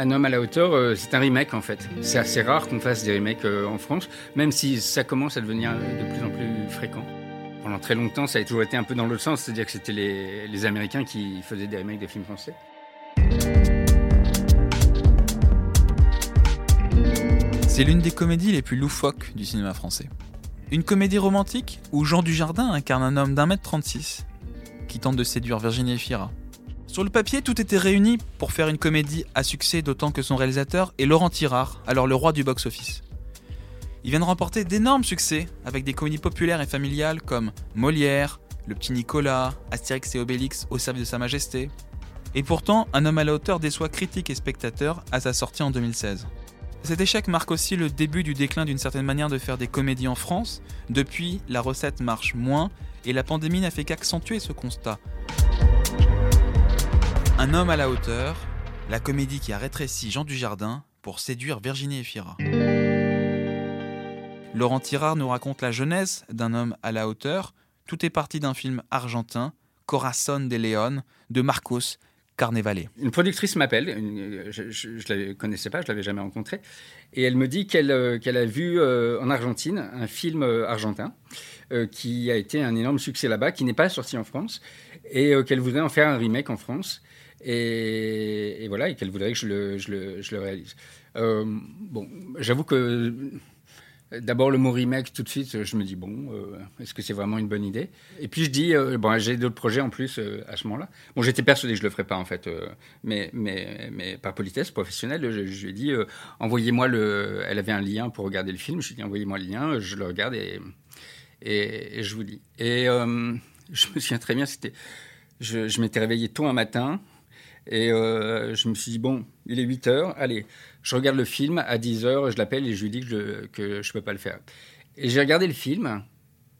Un homme à la hauteur, euh, c'est un remake en fait. C'est assez rare qu'on fasse des remakes euh, en France, même si ça commence à devenir de plus en plus fréquent. Pendant très longtemps, ça a toujours été un peu dans l'autre sens, c'est-à-dire que c'était les, Américains qui faisaient des remakes des films français. C'est l'une des comédies les plus loufoques du cinéma français. Une comédie romantique où Jean Dujardin incarne un homme d'un mètre 36 qui tente de séduire Virginie Efira. Sur le papier, tout était réuni pour faire une comédie à succès, d'autant que son réalisateur est Laurent Tirard, alors le roi du box-office. Il vient de remporter d'énormes succès avec des comédies populaires et familiales comme Molière, Le Petit Nicolas, Astérix et Obélix au service de Sa Majesté. Et pourtant, Un homme à la hauteur déçoit critiques et spectateurs à sa sortie en 2016. Cet échec marque aussi le début du déclin d'une certaine manière de faire des comédies en France. Depuis, la recette marche moins et la pandémie n'a fait qu'accentuer ce constat. Un homme à la hauteur, la comédie qui a rétréci Jean Dujardin pour séduire Virginie Efira. Laurent Tirard nous raconte la jeunesse d'un homme à la hauteur. Tout est parti d'un film argentin, Corazon de León, de Marcos Carnevale. Une productrice m'appelle, je ne la connaissais pas, je ne l'avais jamais rencontrée, et elle me dit qu'elle euh, a vu euh, en Argentine un film euh, argentin qui a été un énorme succès là-bas, qui n'est pas sorti en France, et qu'elle voudrait en faire un remake en France. Et, voilà, et qu'elle voudrait que je le, réalise. bon, j'avoue que D'abord le mot remake, tout de suite, je me dis, bon, euh, est-ce que c'est vraiment une bonne idée? Et puis je dis, euh, bon, j'ai d'autres projets en plus euh, à ce moment-là. Bon, j'étais persuadé que je ne le ferais pas en fait, mais, par politesse professionnelle, je, lui ai dit, envoyez-moi le... Elle avait un lien pour regarder le film, je lui ai dit, envoyez-moi le lien, je le regarde et, et, je vous dis. Et je me souviens très bien, c'était... Je, je m'étais réveillé tôt un matin, et je me suis dit, bon, il est 8 heures, allez, je regarde le film à 10 heures, je l'appelle et je lui dis que je ne peux pas le faire. Et j'ai regardé le film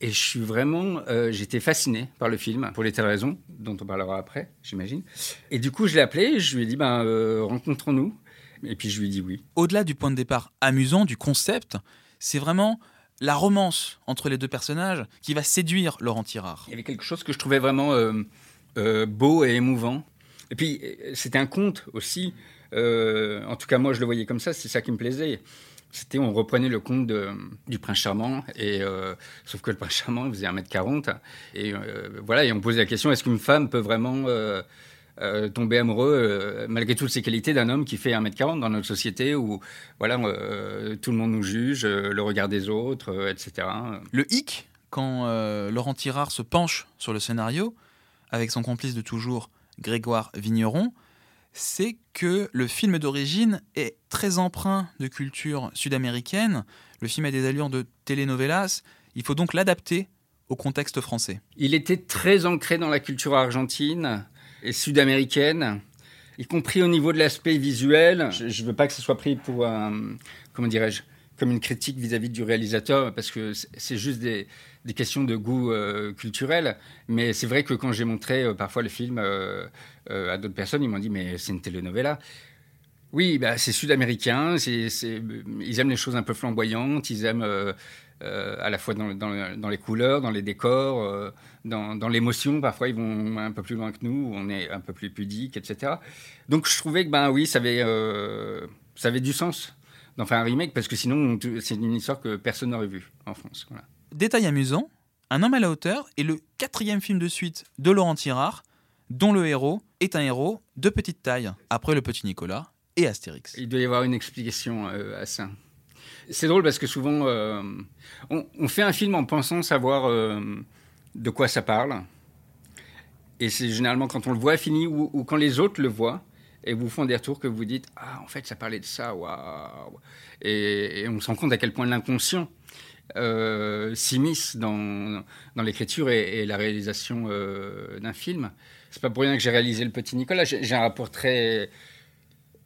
et je suis vraiment, euh, j'étais fasciné par le film pour les telles raisons dont on parlera après, j'imagine. Et du coup, je l'ai appelé, je lui ai dit, ben, euh, rencontrons-nous. Et puis je lui ai dit oui. Au-delà du point de départ amusant du concept, c'est vraiment la romance entre les deux personnages qui va séduire Laurent Tirard. Il y avait quelque chose que je trouvais vraiment euh, beau et émouvant. Et puis, c'était un conte aussi. Euh, en tout cas, moi, je le voyais comme ça, c'est ça qui me plaisait. C'était, on reprenait le conte du prince charmant, et, euh, sauf que le prince charmant, il faisait 1m40. Et euh, voilà, et on posait la question est-ce qu'une femme peut vraiment tomber amoureux, malgré toutes ses qualités, d'un homme qui fait 1m40 dans notre société où voilà, tout le monde nous juge, le regard des autres, etc. Le hic, quand Laurent Tirard se penche sur le scénario, avec son complice de toujours, Grégoire Vigneron, c'est que le film d'origine est très empreint de culture sud-américaine. Le film a des allures de telenovelas. Il faut donc l'adapter au contexte français. Il était très ancré dans la culture argentine et sud-américaine, y compris au niveau de l'aspect visuel. Je ne veux pas que ce soit pris pour un, comment dirais-je, comme une critique vis-à-vis du réalisateur, parce que c'est juste des, questions de goût euh, culturel. Mais c'est vrai que quand j'ai montré euh, parfois le film euh, à d'autres personnes, ils m'ont dit mais c'est une telenovela. Oui, bah, c'est sud-américain, ils aiment les choses un peu flamboyantes, ils aiment à la fois dans, les couleurs, dans les décors, dans, l'émotion. Parfois, ils vont un peu plus loin que nous, on est un peu plus pudique, etc. Donc, je trouvais que, ben oui, ça avait, ça avait du sens d'en faire un remake parce que sinon, c'est une histoire que personne n'aurait vue en France. Détail amusant Un homme à la hauteur est le quatrième film de suite de Laurent Tirard, dont le héros est un héros de petite taille, après le petit Nicolas et Astérix. Il doit y avoir une explication euh, à ça. C'est drôle parce que souvent, euh, on, fait un film en pensant savoir euh, de quoi ça parle. Et c'est généralement quand on le voit fini ou quand les autres le voient et vous font des retours que vous dites Ah, en fait, ça parlait de ça, waouh et, on se rend compte à quel point l'inconscient euh, dans, dans l'écriture et, la réalisation euh, d'un film. C'est pas pour rien que j'ai réalisé Le Petit Nicolas. J'ai un rapport très.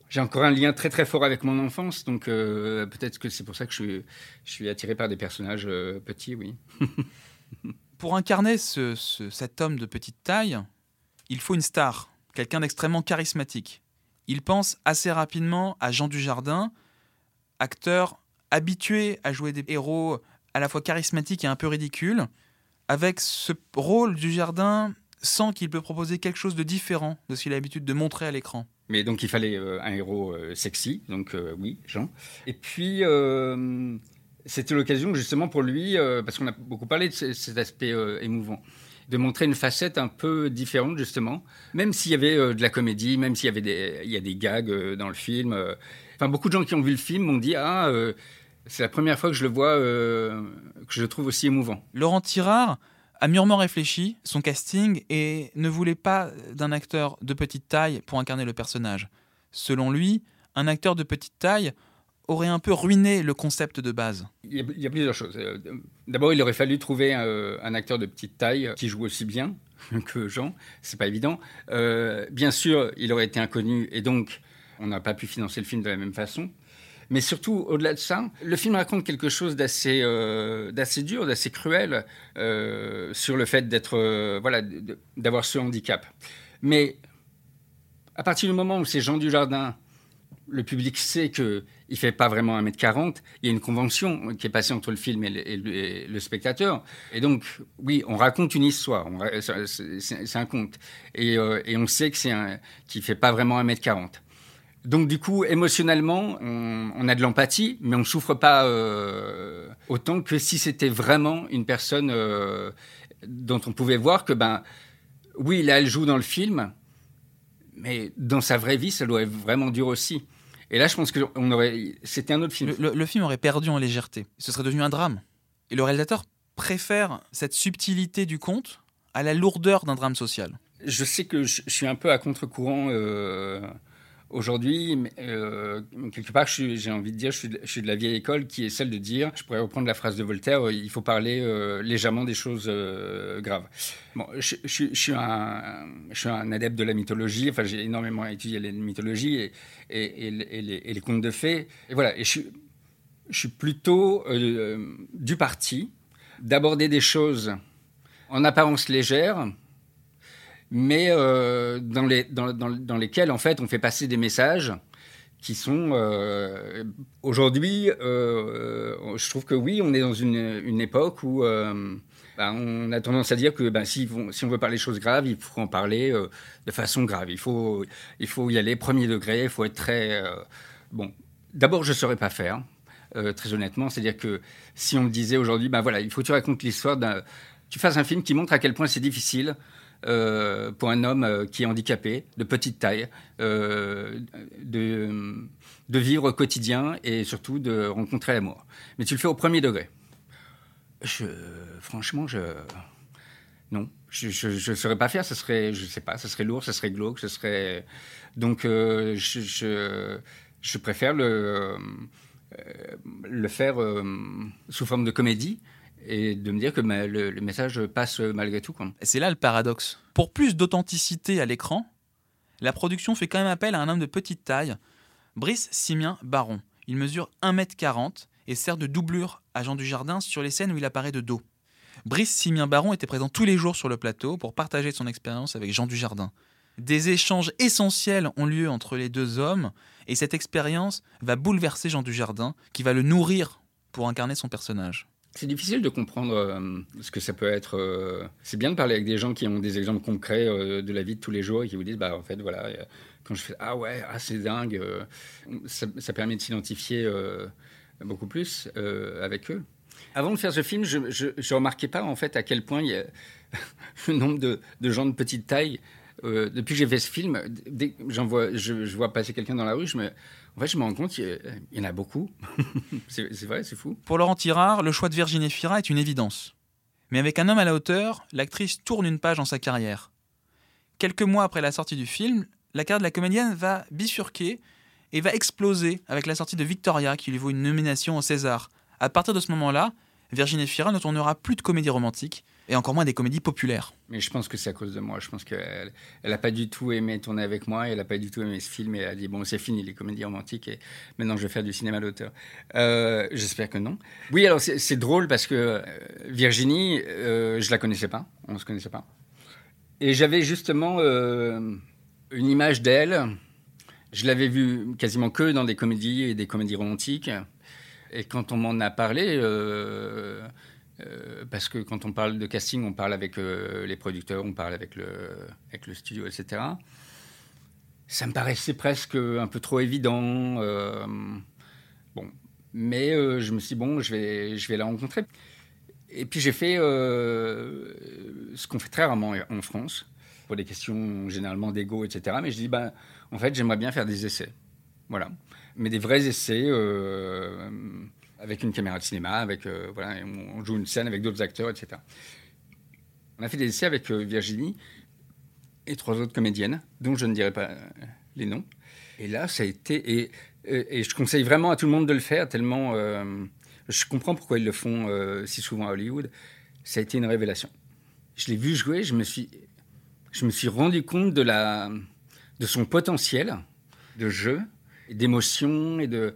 J'ai encore un lien très très fort avec mon enfance, donc euh, peut-être que c'est pour ça que je suis, je suis attiré par des personnages euh, petits, oui. pour incarner ce, cet homme de petite taille, il faut une star, quelqu'un d'extrêmement charismatique il pense assez rapidement à Jean Dujardin, acteur habitué à jouer des héros à la fois charismatiques et un peu ridicules. Avec ce rôle, Dujardin sent qu'il peut proposer quelque chose de différent de ce qu'il a l'habitude de montrer à l'écran. Mais donc il fallait un héros sexy, donc oui, Jean. Et puis c'était l'occasion justement pour lui, parce qu'on a beaucoup parlé de cet aspect émouvant, de montrer une facette un peu différente justement, même s'il y avait de la comédie, même s'il y avait des, il y a des gags dans le film. Enfin, beaucoup de gens qui ont vu le film m'ont dit ah c'est la première fois que je le vois, que je le trouve aussi émouvant. Laurent Tirard a mûrement réfléchi son casting et ne voulait pas d'un acteur de petite taille pour incarner le personnage. Selon lui, un acteur de petite taille aurait un peu ruiné le concept de base. Il y a, plusieurs choses. Euh, d'abord, il aurait fallu trouver un, acteur de petite taille qui joue aussi bien que Jean. C'est pas évident. Euh, bien sûr, il aurait été inconnu et donc on n'a pas pu financer le film de la même façon. Mais surtout, au-delà de ça, le film raconte quelque chose d'assez euh, d'assez dur, d'assez cruel euh, sur le fait d'être euh, voilà d'avoir ce handicap. Mais à partir du moment où c'est Jean Dujardin, le public sait que il fait pas vraiment 1m40. Il y a une convention qui est passée entre le film et le, spectateur. Et donc, oui, on raconte une histoire. C'est un conte. Et, on sait que c'est un fait pas vraiment 1m40. Donc du coup, émotionnellement, on, a de l'empathie, mais on ne souffre pas euh, autant que si c'était vraiment une personne euh, dont on pouvait voir que, ben, oui, là, elle joue dans le film, mais dans sa vraie vie, ça doit être vraiment dur aussi. Et là, je pense que on aurait, c'était un autre film. Le, film aurait perdu en légèreté. Ce serait devenu un drame. Et le réalisateur préfère cette subtilité du conte à la lourdeur d'un drame social. Je sais que je, suis un peu à contre-courant. Euh, Aujourd'hui, euh, quelque part, j'ai envie de dire, je suis, de, la vieille école qui est celle de dire, je pourrais reprendre la phrase de Voltaire, il faut parler euh, légèrement des choses euh, graves. Bon, je, suis un, adepte de la mythologie, enfin j'ai énormément étudié la mythologie et, les, contes de fées. Et voilà, et je, je suis plutôt du parti d'aborder des choses en apparence légères, mais euh, dans, les, dans, dans, dans, lesquels, en fait, on fait passer des messages qui sont euh, aujourd'hui, euh, je trouve que oui, on est dans une, une époque où bah, on a tendance à dire que bah, si, on veut parler de choses graves, il faut en parler de façon grave. Il faut, il faut y aller premier degré, il faut être très... bon, d'abord, je ne saurais pas faire, très honnêtement. C'est-à-dire que si on me disait aujourd'hui, ben voilà, il faut que tu racontes l'histoire. Tu fasses un film qui montre à quel point c'est difficile euh, pour un homme euh, qui est handicapé, de petite taille, euh, de, vivre au quotidien et surtout de rencontrer l'amour. Mais tu le fais au premier degré. Franchement, je non, je ne saurais pas faire. Ce serait, je sais pas, ce serait lourd, ce serait glauque, ce serait donc je, je, je, préfère le le faire sous forme de comédie et de me dire que le, message passe malgré tout. C'est là le paradoxe. Pour plus d'authenticité à l'écran, la production fait quand même appel à un homme de petite taille, Brice Simien Baron. Il mesure 1m40 et sert de doublure à Jean Dujardin sur les scènes où il apparaît de dos. Brice Simien Baron était présent tous les jours sur le plateau pour partager son expérience avec Jean Dujardin. Des échanges essentiels ont lieu entre les deux hommes et cette expérience va bouleverser Jean Dujardin qui va le nourrir pour incarner son personnage. C'est difficile de comprendre euh, ce que ça peut être. Euh, c'est bien de parler avec des gens qui ont des exemples concrets euh, de la vie de tous les jours et qui vous disent, bah en fait voilà, quand je fais ah ouais, ah c'est dingue, ça, permet de s'identifier beaucoup plus avec eux. Avant de faire ce film, je, ne remarquais pas en fait à quel point il y a le nombre de, gens de petite taille. depuis que j'ai fait ce film, dès j'en vois, je, vois passer quelqu'un dans la rue, je me en fait, je me rends compte qu'il y en a beaucoup. c'est vrai, c'est fou. Pour Laurent Tirard, le choix de Virginie Fira est une évidence. Mais avec un homme à la hauteur, l'actrice tourne une page dans sa carrière. Quelques mois après la sortie du film, la carrière de la comédienne va bifurquer et va exploser avec la sortie de Victoria qui lui vaut une nomination au César. À partir de ce moment-là, Virginie Fira ne tournera plus de comédie romantique et encore moins des comédies populaires. Mais je pense que c'est à cause de moi. Je pense qu'elle n'a pas du tout aimé tourner avec moi, elle n'a pas du tout aimé ce film et elle a dit bon, c'est fini les comédies romantiques et maintenant je vais faire du cinéma d'auteur. Euh, J'espère que non. Oui, alors c'est drôle parce que euh, Virginie, euh, je la connaissais pas, on se connaissait pas. Et j'avais justement euh, une image d'elle. Je l'avais vue quasiment que dans des comédies et des comédies romantiques. Et quand on m'en a parlé, euh, parce que quand on parle de casting, on parle avec euh, les producteurs, on parle avec le, avec le studio, etc. ça me paraissait presque un peu trop évident. Euh, bon, mais je me suis dit, bon, je vais, je vais la rencontrer. Et puis j'ai fait ce qu'on fait très rarement en France, pour des questions généralement d'ego, etc. Mais je dis, ben, en fait, j'aimerais bien faire des essais. Voilà. Mais des vrais essais avec une caméra de cinéma, avec, voilà, on joue une scène avec d'autres acteurs, etc. On a fait des essais avec Virginie et trois autres comédiennes, dont je ne dirai pas euh, les noms. Et là, ça a été. Et, euh, je conseille vraiment à tout le monde de le faire, tellement. Euh, je comprends pourquoi ils le font si souvent à Hollywood. Ça a été une révélation. Je l'ai vu jouer, je me suis, je me suis rendu compte de, la, de son potentiel de jeu, d'émotion et de.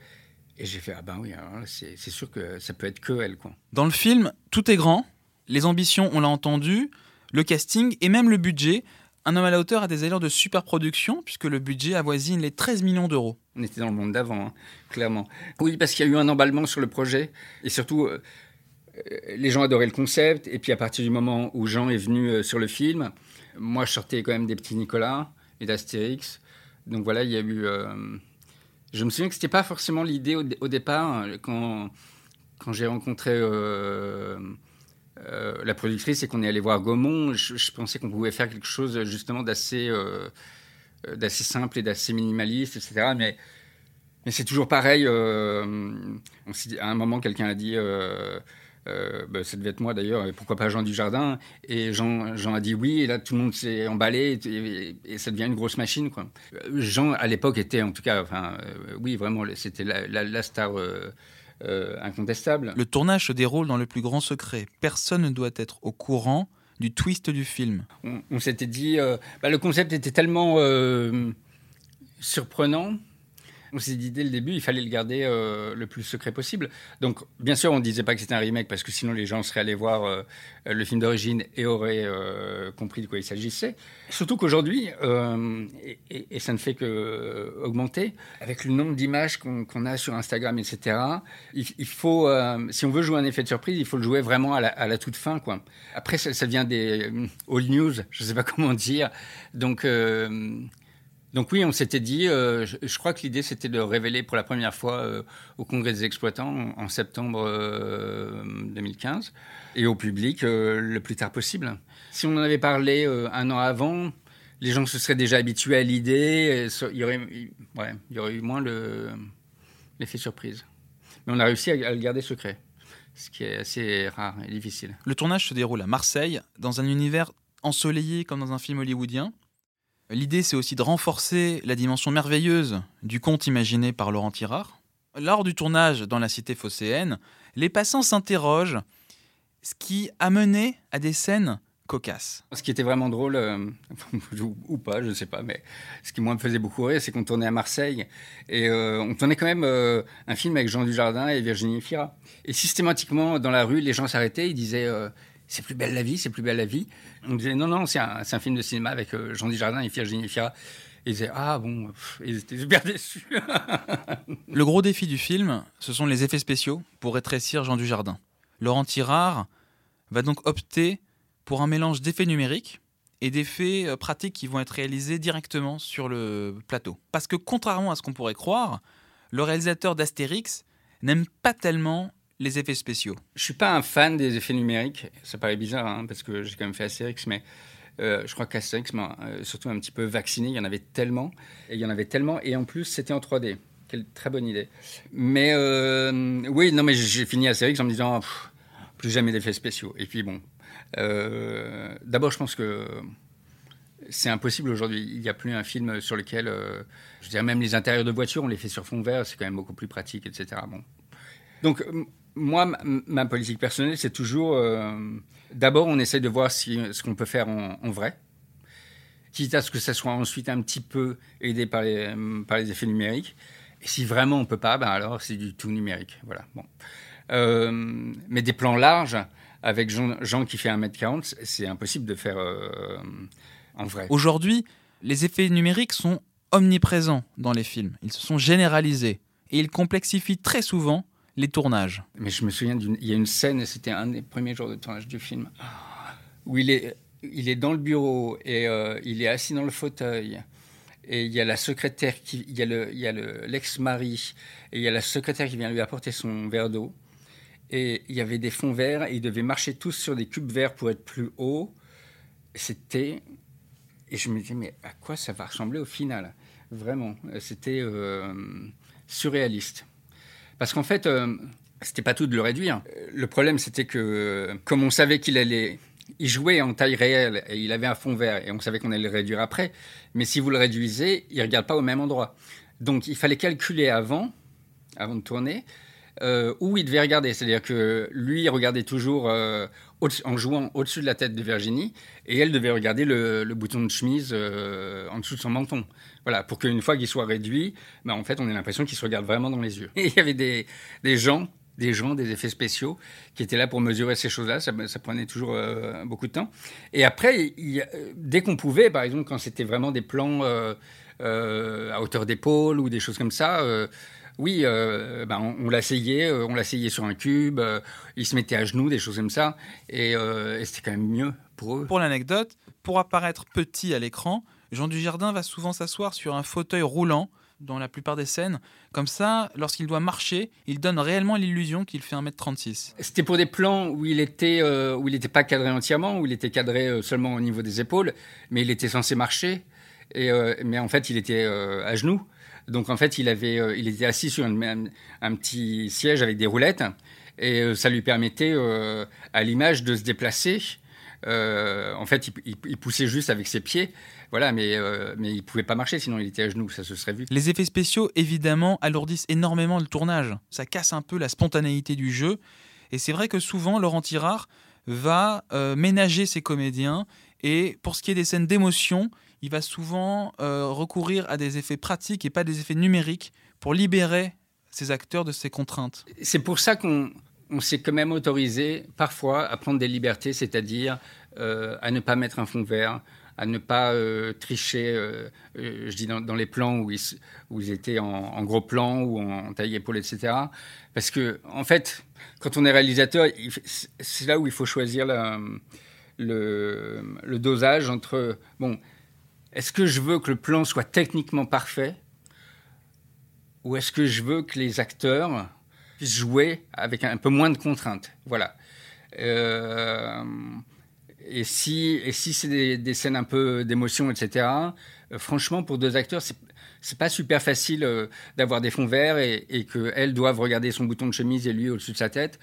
Et j'ai fait, ah ben oui, c'est sûr que ça peut être que elle. Quoi. Dans le film, tout est grand, les ambitions, on l'a entendu, le casting et même le budget un homme à la hauteur a des allures de super production puisque le budget avoisine les 13 millions d'euros. On était dans le monde d'avant, hein, clairement. Oui, parce qu'il y a eu un emballement sur le projet et surtout, euh, les gens adoraient le concept. Et puis à partir du moment où Jean est venu euh, sur le film, moi je sortais quand même des petits Nicolas et d'Astérix. Donc voilà, il y a eu. Euh, je me souviens que c'était pas forcément l'idée au, départ hein, quand quand j'ai rencontré euh, la productrice et qu'on est allé voir Gaumont, je, pensais qu'on pouvait faire quelque chose justement d'assez euh, simple et d'assez minimaliste, etc. Mais, mais c'est toujours pareil. Euh, à un moment, quelqu'un a dit. Bah, ça devait être moi d'ailleurs, pourquoi pas Jean Dujardin Et Jean, Jean a dit oui, et là tout le monde s'est emballé, et, ça devient une grosse machine. Quoi. Jean, à l'époque, était en tout cas, enfin, oui, vraiment, c'était la, la, star euh, incontestable. Le tournage se déroule dans le plus grand secret. Personne ne doit être au courant du twist du film. On, s'était dit, euh, bah, le concept était tellement euh, surprenant on s'est dit dès le début, il fallait le garder euh, le plus secret possible. Donc, bien sûr, on ne disait pas que c'était un remake parce que sinon les gens seraient allés voir euh, le film d'origine et auraient euh, compris de quoi il s'agissait. Surtout qu'aujourd'hui, et, ça ne fait que augmenter, avec le nombre d'images qu'on a sur Instagram, etc., il, faut, si on veut jouer un effet de surprise, il faut le jouer vraiment à la, toute fin. Quoi. Après, ça, ça vient des all news, je ne sais pas comment dire. Donc, donc oui, on s'était dit, euh, je, crois que l'idée c'était de révéler pour la première fois euh, au Congrès des exploitants en, septembre 2015 euh, et au public le plus tard possible. Si on en avait parlé un an avant, les gens se seraient déjà habitués à l'idée, il y aurait, eu moins l'effet surprise. Mais on a réussi à le garder secret, ce qui est assez rare et difficile. Le tournage se déroule à Marseille, dans un univers ensoleillé comme dans un film hollywoodien. L'idée, c'est aussi de renforcer la dimension merveilleuse du conte imaginé par Laurent Tirard. Lors du tournage dans la cité phocéenne, les passants s'interrogent, ce qui a mené à des scènes cocasses. Ce qui était vraiment drôle, euh, ou pas, je ne sais pas, mais ce qui moi me faisait beaucoup rire, c'est qu'on tournait à Marseille et euh, on tournait quand même euh, un film avec Jean Dujardin et Virginie Fira. Et systématiquement, dans la rue, les gens s'arrêtaient, ils disaient c'est plus belle la vie, c'est plus belle la vie. On disait non, non, c'est un, un, film de cinéma avec euh, Jean Dujardin et Virginie Fira. ils disaient ah bon, ils étaient super déçus. le gros défi du film, ce sont les effets spéciaux pour rétrécir Jean Dujardin. Laurent Tirard va donc opter pour un mélange d'effets numériques et d'effets euh, pratiques qui vont être réalisés directement sur le plateau. Parce que contrairement à ce qu'on pourrait croire, le réalisateur d'Astérix n'aime pas tellement les effets spéciaux Je suis pas un fan des effets numériques. Ça paraît bizarre, hein, parce que j'ai quand même fait Astérix, mais euh, je crois qu'Astérix m'a euh, surtout un petit peu vacciné. Il y en avait tellement. Et il y en avait tellement. Et en plus, c'était en 3D. Quelle très bonne idée. Mais euh, oui, non, mais j'ai fini Astérix en me disant plus jamais d'effets spéciaux. Et puis bon, d'abord, je pense que c'est impossible aujourd'hui. Il n'y a plus un film sur lequel, je dirais même les intérieurs de voitures, on les fait sur fond vert, c'est quand même beaucoup plus pratique, etc. Bon. Donc moi, ma, politique personnelle, c'est toujours. Euh, d'abord, on essaie de voir ce qu'on peut faire en, vrai, quitte à ce que ça soit ensuite un petit peu aidé par les, les effets numériques. Et si vraiment on peut pas, ben alors c'est du tout numérique. Voilà. Bon. Euh, mais des plans larges, avec Jean, qui fait 1m40, c'est impossible de faire euh, en vrai. Aujourd'hui, les effets numériques sont omniprésents dans les films. Ils se sont généralisés. Et ils complexifient très souvent les tournages. Mais je me souviens, il y a une scène, c'était un des premiers jours de tournage du film, où il est, il est dans le bureau et euh, il est assis dans le fauteuil. et il y a la secrétaire qui, il y a le, il y a l'ex-mari et il y a la secrétaire qui vient lui apporter son verre d'eau. Et il y avait des fonds verts et ils devaient marcher tous sur des cubes verts pour être plus haut. C'était et je me disais mais à quoi ça va ressembler au final? Vraiment, c'était euh, surréaliste. Parce qu'en fait, euh, c'était pas tout de le réduire. Le problème, c'était que comme on savait qu'il allait il jouait en taille réelle et il avait un fond vert et on savait qu'on allait le réduire après. Mais si vous le réduisez, il ne regarde pas au même endroit. Donc il fallait calculer avant, avant de tourner, euh, où il devait regarder. C'est-à-dire que lui, il regardait toujours euh, en jouant au-dessus de la tête de Virginie et elle devait regarder le, bouton de chemise euh, en dessous de son menton. Voilà, pour qu'une fois qu'il soit réduit, ben, en fait, on ait l'impression qu'il se regarde vraiment dans les yeux. Et il y avait des, des gens des gens, des effets spéciaux qui étaient là pour mesurer ces choses-là. Ça, prenait toujours euh, beaucoup de temps. Et après, dès qu'on pouvait, par exemple, quand c'était vraiment des plans euh, euh, à hauteur d'épaule ou des choses comme ça, oui, ben on, l'asseyait, on l'asseyait sur un cube, il se mettait à genoux, des choses comme ça, et, et c'était quand même mieux pour eux. Pour l'anecdote, pour apparaître petit à l'écran, Jean Dujardin va souvent s'asseoir sur un fauteuil roulant dans la plupart des scènes. Comme ça, lorsqu'il doit marcher, il donne réellement l'illusion qu'il fait 1m36. C'était pour des plans où il était euh, où il n'était pas cadré entièrement, où il était cadré euh, seulement au niveau des épaules, mais il était censé marcher. Et, euh, mais en fait, il était à genoux. Donc en fait, il, il était assis sur un, petit siège avec des roulettes. Et ça lui permettait, à l'image, de se déplacer. en fait, il poussait juste avec ses pieds voilà, mais, euh, il pouvait pas marcher, sinon il était à genoux, ça se serait vu. Les effets spéciaux, évidemment, alourdissent énormément le tournage. Ça casse un peu la spontanéité du jeu. Et c'est vrai que souvent, Laurent Tirard va euh, ménager ses comédiens. Et pour ce qui est des scènes d'émotion, il va souvent euh, recourir à des effets pratiques et pas des effets numériques pour libérer ses acteurs de ces contraintes. C'est pour ça qu'on s'est quand même autorisé parfois à prendre des libertés, c'est-à-dire à ne pas mettre un fond vert, à ne pas euh, tricher, euh, euh, je dis dans, les plans où ils, où ils étaient en, gros plan ou en, taille épaule, etc. Parce que, en fait, quand on est réalisateur, c'est là où il faut choisir le, le, dosage entre, bon, est-ce que je veux que le plan soit techniquement parfait ou est-ce que je veux que les acteurs puissent jouer avec un, peu moins de contraintes? Voilà. Euh, et si, et si c'est des, scènes un peu d'émotion, etc., euh, franchement, pour deux acteurs, c'est c'est pas super facile euh, d'avoir des fonds verts et, qu'elles doivent regarder son bouton de chemise et lui au-dessus de sa tête.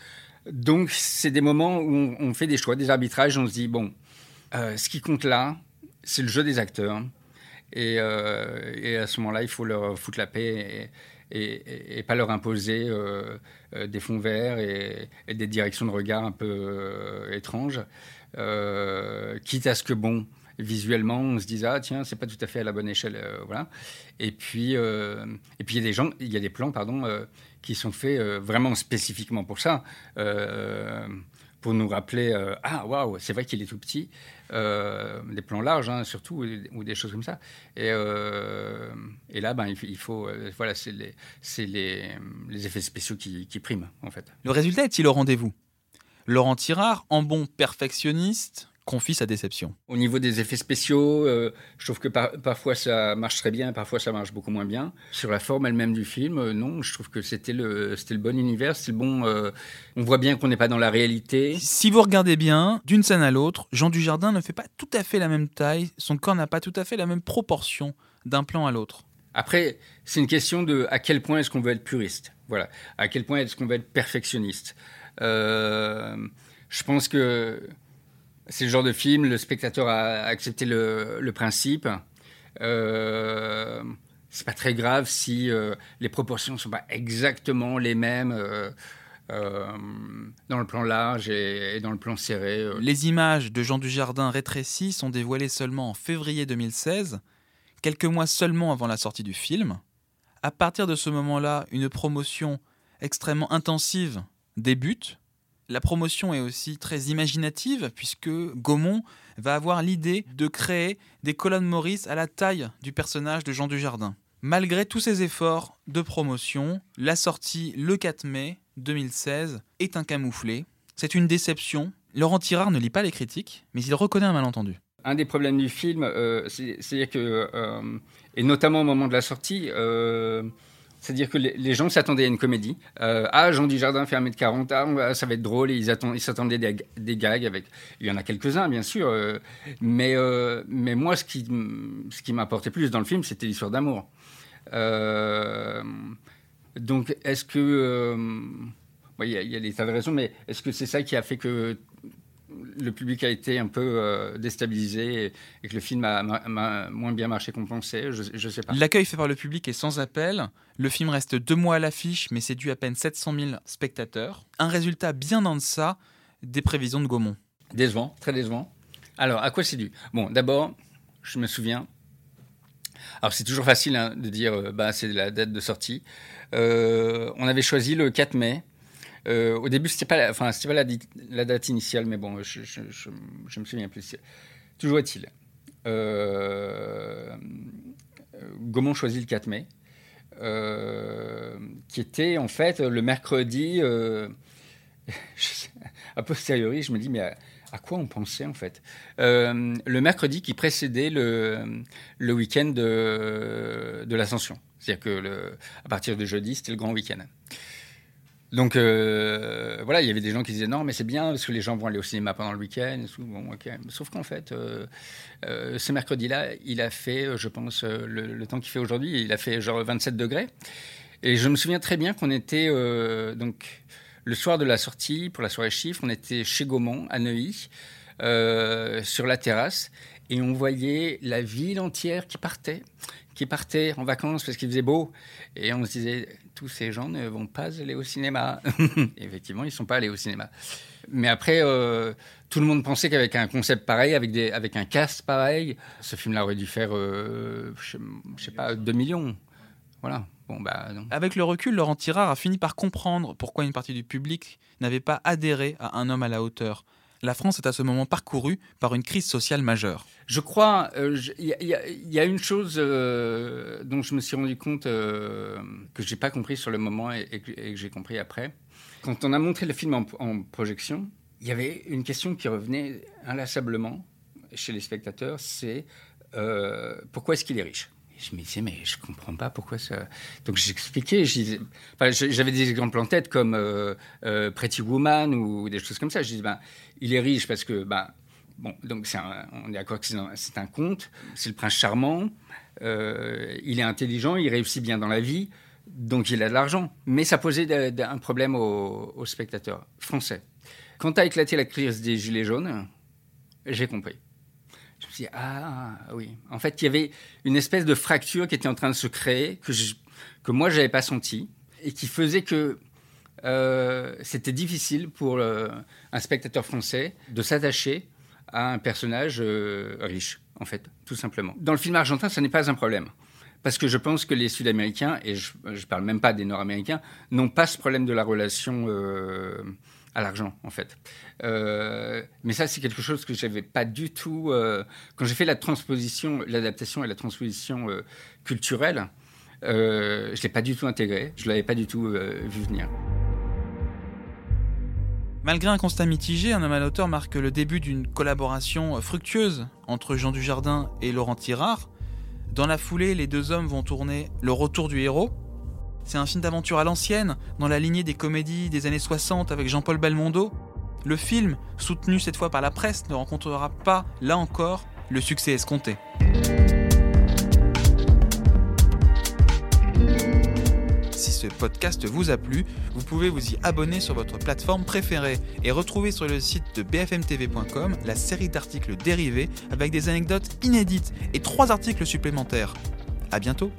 Donc, c'est des moments où on, fait des choix, des arbitrages. On se dit, bon, ce qui compte là, c'est le jeu des acteurs. Et, et à ce moment-là, il faut leur foutre la paix et, pas leur imposer des fonds verts et, des directions de regard un peu étranges. Euh, quitte à ce que, bon, visuellement, on se dise ah tiens c'est pas tout à fait à la bonne échelle euh, voilà et puis euh, et puis il y a des gens il y a des plans pardon qui sont faits vraiment spécifiquement pour ça pour nous rappeler ah waouh c'est vrai qu'il est tout petit des plans larges hein, surtout ou, des choses comme ça. Et, et là ben il, faut voilà c'est les les, les, effets spéciaux qui, qui priment en fait. Le résultat est-il au rendez-vous? Laurent Tirard, en bon perfectionniste, confie sa déception. Au niveau des effets spéciaux, euh, je trouve que parfois ça marche très bien, parfois ça marche beaucoup moins bien. Sur la forme elle-même du film, euh, non, je trouve que c'était le, c'était le bon univers, c'est le bon. Euh, on voit bien qu'on n'est pas dans la réalité. Si vous regardez bien, d'une scène à l'autre, Jean Dujardin ne fait pas tout à fait la même taille, son corps n'a pas tout à fait la même proportion d'un plan à l'autre. Après, c'est une question de à quel point est-ce qu'on veut être puriste. Voilà, à quel point est-ce qu'on veut être perfectionniste. Je pense que c'est le genre de film, le spectateur a accepté le, principe. Euh, c'est pas très grave si euh, les proportions sont pas exactement les mêmes euh, dans le plan large et, dans le plan serré. Les images de Jean Dujardin rétrécies sont dévoilées seulement en février 2016, quelques mois seulement avant la sortie du film. À partir de ce moment-là, une promotion extrêmement intensive débute. La promotion est aussi très imaginative puisque Gaumont va avoir l'idée de créer des colonnes Maurice à la taille du personnage de Jean Dujardin. Malgré tous ces efforts de promotion, la sortie le 4 mai 2016 est un camouflet. C'est une déception. Laurent Tirard ne lit pas les critiques, mais il reconnaît un malentendu. un des problèmes du film, euh, c'est-à-dire que, euh, et notamment au moment de la sortie, euh, c'est-à-dire que les, gens s'attendaient à une comédie. ah, Jean Dujardin fait 1m40, ah, ça va être drôle, et ils, s'attendaient des, des, gags avec. Il y en a quelques-uns, bien sûr, mais, mais moi, ce qui, ce qui m'apportait plus dans le film, c'était l'histoire d'amour. donc, est-ce que. Il y, y, a des tas de raisons, mais est-ce que c'est ça qui a fait que le public a été un peu euh, déstabilisé et, que le film a, moins bien marché qu'on pensait. Je ne sais pas. L'accueil fait par le public est sans appel. Le film reste deux mois à l'affiche, mais séduit à peine 700 000 spectateurs. Un résultat bien en deçà des prévisions de Gaumont. Décevant, très décevant. Alors, à quoi c'est dû? Bon, d'abord, je me souviens. Alors, c'est toujours facile hein, de dire, euh, bah, c'est la date de sortie. Euh, on avait choisi le 4 mai. Euh, au début, c'était pas, enfin, c'était pas la, date initiale, mais bon, je, je, me souviens plus. Toujours est-il. Euh, Gaumont choisit le 4 mai, euh, qui était en fait le mercredi. A posteriori, je me dis, mais à, quoi on pensait en fait? Le mercredi qui précédait le, week-end de, de l'Ascension. C'est-à-dire que le, à partir de jeudi, c'était le grand week-end. Donc euh, voilà, il y avait des gens qui disaient non, mais c'est bien parce que les gens vont aller au cinéma pendant le week-end. Bon, Sauf qu'en fait, euh, euh, ce mercredi-là, il a fait, je pense, le, temps qu'il fait aujourd'hui, il a fait genre 27 degrés. Et je me souviens très bien qu'on était donc le soir de la sortie pour la soirée chiffre, on était chez Gaumont à Neuilly sur la terrasse et on voyait la ville entière qui partait qui partaient en vacances parce qu'il faisait beau. Et on se disait, tous ces gens ne vont pas aller au cinéma. Effectivement, ils ne sont pas allés au cinéma. Mais après, euh, tout le monde pensait qu'avec un concept pareil, avec, des, avec un cast pareil, ce film-là aurait dû faire, euh, je ne sais pas, 2 millions. Voilà. Bon, bah. Avec le recul, Laurent Tirard a fini par comprendre pourquoi une partie du public n'avait pas adhéré à Un homme à la hauteur la France est à ce moment parcourue par une crise sociale majeure. Je crois, il euh, y, a une chose euh, dont je me suis rendu compte euh, que j'ai pas compris sur le moment et, que, j'ai compris après. Quand on a montré le film en, projection, il y avait une question qui revenait inlassablement chez les spectateurs, c'est pourquoi est-ce qu'il est riche? Je me disais, mais je comprends pas pourquoi ça. Donc j'expliquais, j'avais des exemples en tête comme Pretty Woman ou des choses comme ça. Je disais, ben, il est riche parce que, bah, bon, donc on est d'accord que c'est un, conte, c'est le prince charmant, euh, il est intelligent, il réussit bien dans la vie, donc il a de l'argent. Mais ça posait un problème aux, spectateurs français. Quand a éclaté la crise des Gilets jaunes, j'ai compris. Je me suis dit, ah oui. En fait, il y avait une espèce de fracture qui était en train de se créer, que, moi, je n'avais pas senti, et qui faisait que euh, c'était difficile pour un spectateur français de s'attacher à un personnage euh, riche, en fait, tout simplement. Dans le film argentin, ce n'est pas un problème. Parce que je pense que les Sud-Américains, et je ne parle même pas des Nord-Américains, n'ont pas ce problème de la relation euh, à l'argent, en fait. mais ça, c'est quelque chose que j'avais pas du tout. quand j'ai fait la transposition, l'adaptation et la transposition culturelle, je l'ai pas du tout intégré, je l'avais pas du tout vu venir. Malgré un constat mitigé, Un homme à l'auteur marque le début d'une collaboration fructueuse entre Jean Dujardin et Laurent Tirard. Dans la foulée, les deux hommes vont tourner Le Retour du héros. C'est un film d'aventure à l'ancienne, dans la lignée des comédies des années 60 avec Jean-Paul Belmondo. Le film, soutenu cette fois par la presse, ne rencontrera pas, là encore, le succès escompté. ce podcast vous a plu, vous pouvez vous y abonner sur votre plateforme préférée et retrouver sur le site de bfmtv.com la série d'articles dérivés avec des anecdotes inédites et trois articles supplémentaires. À bientôt